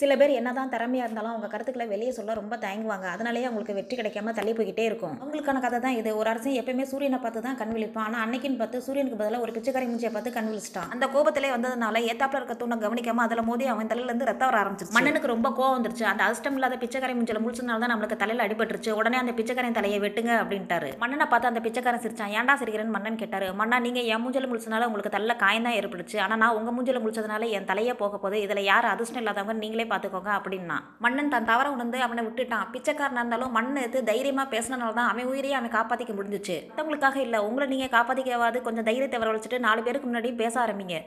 சில பேர் என்னதான் திறமையாக இருந்தாலும் அவங்க கருத்துக்களை வெளியே சொல்ல ரொம்ப தயங்குவாங்க. அதனாலேயே அவங்களுக்கு வெற்றி கிடைக்காம தள்ளி போய்கிட்டே இருக்கும். அவங்களுக்கான கதை தான் இது. ஒரு அரசன் எப்பயுமே சூரியனை பார்த்து தான் கண் விழிப்பான். ஆனால் அன்னைக்குன்னு பார்த்து சூரியனுக்கு பதிலாக ஒரு பிச்சைக்காரி மூஞ்சியை பார்த்து கண் விழிச்சிட்டான். அந்த கோபத்திலே வந்ததுனால ஏத்தாப்புல இருக்க தூணை கவனிக்காம அதில் மோதி அவன் தலையிலேருந்து ரத்தம் வர ஆரம்பிச்சு மன்னனுக்கு ரொம்ப கோவம் வந்துருச்சு. அந்த அதிர்ஷ்டம் இல்லாத பிச்சைக்காரி மூஞ்சியில் முழிச்சதுனால தான் நம்மளுக்கு தலையில் அடிபட்டுருச்சு. உடனே அந்த பிச்சைக்காரன் தலையை வெட்டுங்க அப்படின்ட்டாரு. மன்னனை பார்த்து அந்த பிச்சைக்காரன் சிரிச்சான். ஏன்டா சிரிக்கிறேன்னு மன்னன் கேட்டாரு. மன்னா நீங்க என் மூஞ்சில முழிச்சனால உங்களுக்கு தலையில் காயம் தான் ஏற்பட்டுச்சு. ஆனா நான் உங்க மூஞ்சில் முழிச்சதுனால என் தலையே போக போகுது. இதில் யார் அதிர்ஷ்டம் இல்லாதவங்க நீங்களே பார்த்துக்கோங்க அப்படின்னா. மன்னன் தன் தவற உணர்ந்து அவனை விட்டுட்டான். பிச்சைக்காரனாக இருந்தாலும் மண்ணை எடுத்து தைரியமாக பேசினனால தான் அவன் உயிரையே அவன் காப்பாற்றிக்க முடிஞ்சுச்சு. மற்றவங்களுக்காக இல்லை. உங்களை நீங்கள் காப்பாற்றிக்கவாது கொஞ்சம் தைரியத்தை வரவழைச்சிட்டு நாலு பேருக்கு முன்னாடி பேச ஆரம்பிங்க.